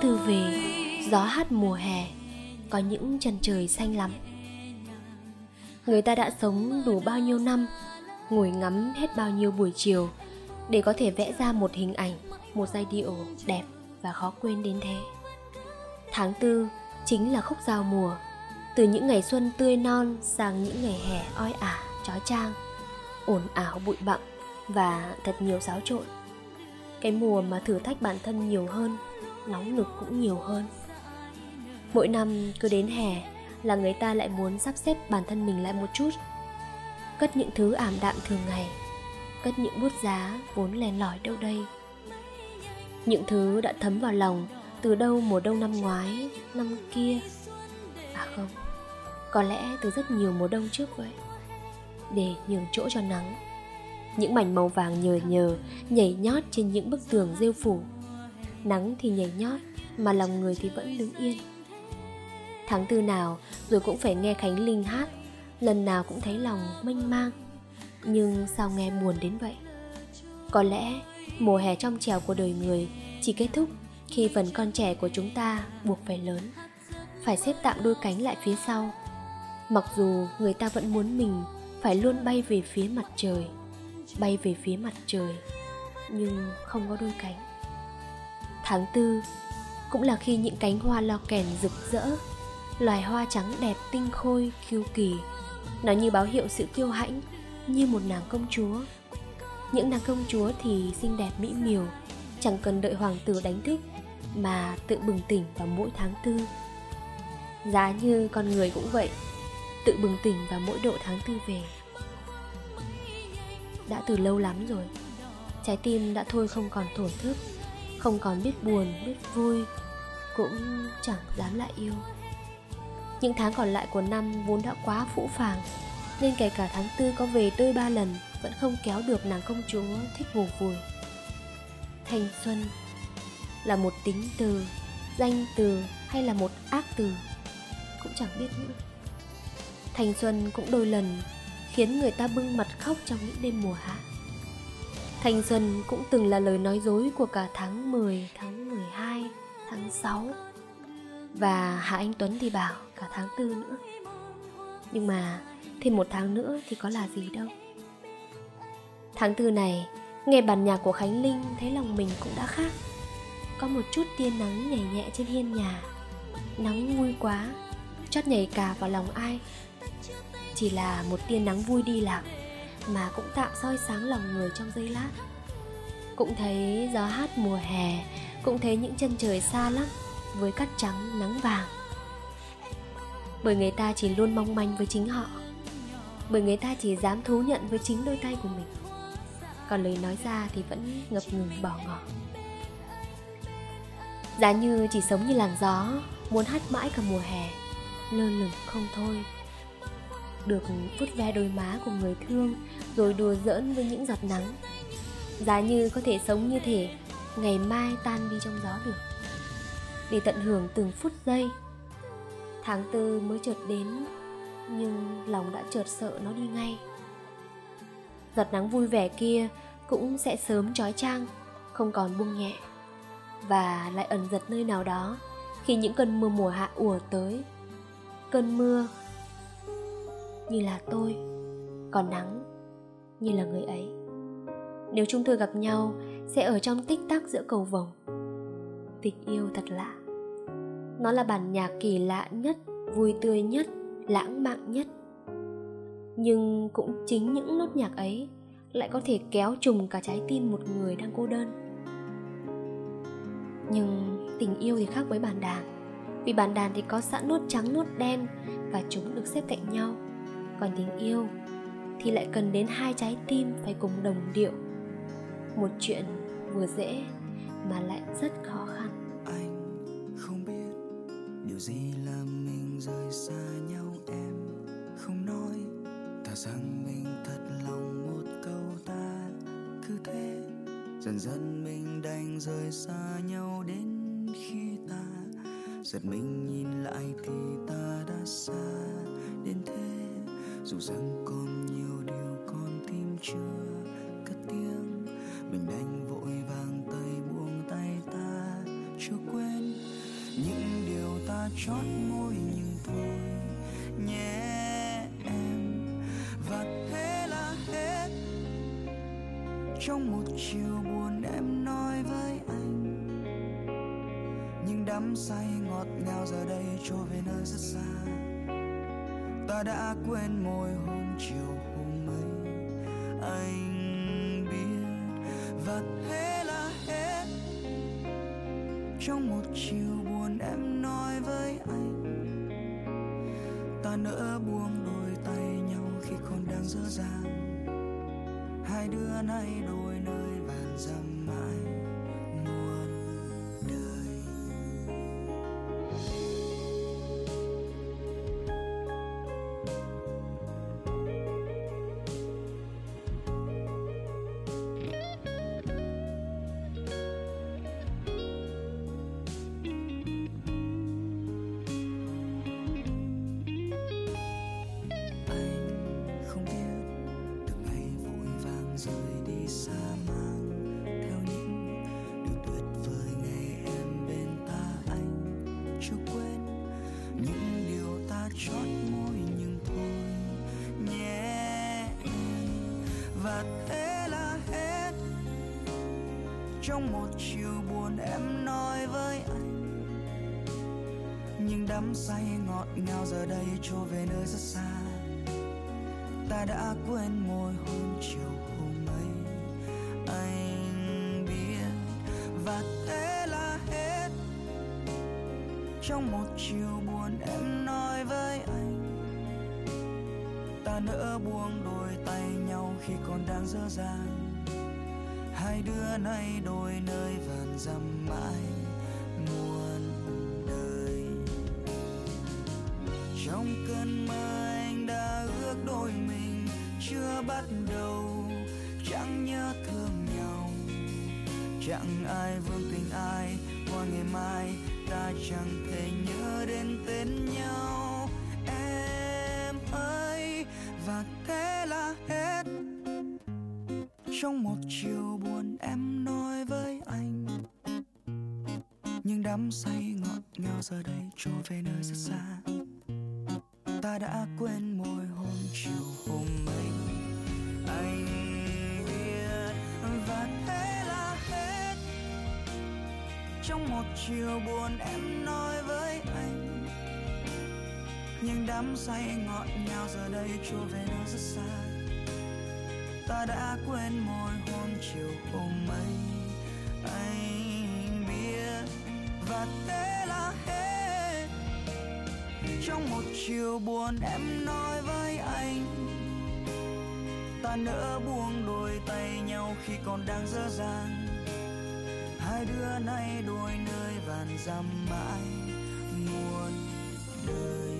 thư về, gió hát mùa hè, có những chân trời xanh lắm. Người ta đã sống đủ bao nhiêu năm, ngồi ngắm hết bao nhiêu buổi chiều để có thể vẽ ra một hình ảnh, một giai điệu đẹp và khó quên đến thế. Tháng tư chính là khúc giao mùa, từ những ngày xuân tươi non sang những ngày hè oi ả, chói chang, ồn ào bụi bặm và thật nhiều xáo trộn. Cái mùa mà thử thách bản thân nhiều hơn, nóng nực cũng nhiều hơn. Mỗi năm cứ đến hè là người ta lại muốn sắp xếp bản thân mình lại một chút. Cất những thứ ảm đạm thường ngày, cất những bút giá vốn len lỏi đâu đây. Những thứ đã thấm vào lòng từ đâu mùa đông năm ngoái, năm kia. À không, có lẽ từ rất nhiều mùa đông trước vậy. Để nhường chỗ cho nắng những mảnh màu vàng nhờ nhờ nhảy nhót trên những bức tường rêu phủ nắng thì nhảy nhót, mà lòng người thì vẫn đứng yên. Tháng tư nào, rồi cũng phải nghe khánh linh hát, lần nào cũng thấy lòng mênh mang. Nhưng sao nghe buồn đến vậy? Có lẽ mùa hè trong trèo của đời người chỉ kết thúc khi phần con trẻ của chúng ta buộc phải lớn, phải xếp tạm đôi cánh lại phía sau. Mặc dù người ta vẫn muốn mình phải luôn bay về phía mặt trời, bay về phía mặt trời, nhưng không có đôi cánh tháng tư, cũng là khi những cánh hoa lo kèn rực rỡ, loài hoa trắng đẹp tinh khôi, kiêu kỳ. Nó như báo hiệu sự kiêu hãnh, như một nàng công chúa. Những nàng công chúa thì xinh đẹp mỹ miều, chẳng cần đợi hoàng tử đánh thức, mà tự bừng tỉnh vào mỗi tháng tư. Giá như con người cũng vậy, tự bừng tỉnh vào mỗi độ tháng tư về. Đã từ lâu lắm rồi, trái tim đã thôi không còn thổn thức không còn biết buồn, biết vui, cũng chẳng dám lại yêu. Những tháng còn lại của năm vốn đã quá phũ phàng, nên kể cả tháng tư có về đôi ba lần, vẫn không kéo được nàng công chúa thích ngủ vùi. Thanh xuân là một tính từ, danh từ hay là một ác từ, cũng chẳng biết nữa. Thanh xuân cũng đôi lần khiến người ta bưng mặt khóc trong những đêm mùa hạ. Thanh xuân cũng từng là lời nói dối của cả tháng 10, tháng 12, tháng 6 và Hạ Anh Tuấn thì bảo cả tháng 4 nữa. Nhưng mà thêm một tháng nữa thì có là gì đâu. Tháng 4 này, nghe bản nhạc của Khánh Linh thấy lòng mình cũng đã khác. Có một chút tia nắng nhảy nhẹ trên hiên nhà. Nắng vui quá, chót nhảy cả vào lòng ai chỉ là một tia nắng vui đi lạc mà cũng tạo soi sáng lòng người trong giây lát. Cũng thấy gió hát mùa hè, cũng thấy những chân trời xa lắm với cát trắng nắng vàng. Bởi người ta chỉ luôn mong manh với chính họ, bởi người ta chỉ dám thú nhận với chính đôi tay của mình. Còn lời nói ra thì vẫn ngập ngừng bỏ ngỏ. Giá như chỉ sống như làn gió, muốn hát mãi cả mùa hè, lơ lửng không thôi được vuốt ve đôi má của người thương, rồi đùa giỡn với những giọt nắng. Giá như có thể sống như thể, ngày mai tan đi trong gió được. Để tận hưởng từng phút giây, tháng tư mới chợt đến, nhưng lòng đã chợt sợ nó đi ngay. Giọt nắng vui vẻ kia cũng sẽ sớm trói trang, không còn buông nhẹ, và lại ẩn giật nơi nào đó khi những cơn mưa mùa hạ ùa tới. Cơn mưa như là tôi, còn nắng như là người ấy. Nếu chúng tôi gặp nhau, sẽ ở trong tích tắc giữa cầu vồng. Tình yêu thật lạ. Nó là bản nhạc kỳ lạ nhất, vui tươi nhất, lãng mạn nhất. Nhưng cũng chính những nốt nhạc ấy lại có thể kéo trùng cả trái tim một người đang cô đơn. Nhưng tình yêu thì khác với bản đàn, vì bản đàn thì có sẵn nốt trắng, nốt đen và chúng được xếp cạnh nhau còn tình yêu, thì lại cần đến hai trái tim phải cùng đồng điệu. Một chuyện vừa dễ, mà lại rất khó khăn. Anh không biết điều gì làm mình rời xa nhau. Em không nói ta rằng mình thật lòng. Một câu ta cứ thế, dần dần mình đành rời xa nhau. Đến khi ta giật mình nhìn lại thì ta đã xa đến thế dù rằng còn nhiều điều con tim chưa cất tiếng, mình đành vội vàng tay buông tay ta. Chưa quên những điều ta chót môi nhưng thôi, nhé em. Và thế là hết. Trong một chiều buồn em nói với anh nhưng đắm say ngọt ngào giờ đây trôi về nơi rất xa ta đã quên môi hôn chiều hôm ấy. Anh biết và thế là hết. Trong một chiều buồn em nói với anh, ta nỡ buông đôi tay nhau khi còn đang dở dàng hai đứa nay đôi nơi bàn dầm mãi. Và thế là hết. Trong một chiều buồn em nói với anh nhưng đắm say ngọt ngào giờ đây trôi về nơi rất xa. Ta đã quên môi hôn chiều hôm ấy, anh biết. Và thế là hết. Trong một chiều buồn em nói với nỡ buông đôi tay nhau khi còn đang dở dàng hai đứa nay đôi nơi vàn dặm mãi muôn đời. Trong cơn mơ anh đã ước đôi mình chưa bắt đầu, chẳng nhớ thương nhau. Chẳng ai vương tình ai, qua ngày mai ta chẳng thể nhớ đến tên nhau và thế là hết. Trong một chiều buồn em nói với anh nhưng đắm say ngọt ngào giờ đây trôi về nơi rất xa. Ta đã quên môi hôn chiều hôm ấy. Anh biết và thế là hết. Trong một chiều buồn em nói với nhưng đám say ngọt ngào giờ đây trôi về nơi rất xa. Ta đã quên môi hôn chiều hôm ấy. Anh biết và thế là hết. Trong một chiều buồn em nói với anh, ta nỡ buông đôi tay nhau khi còn đang dở dàng hai đứa nay đôi nơi vàn dặm mãi muôn đời.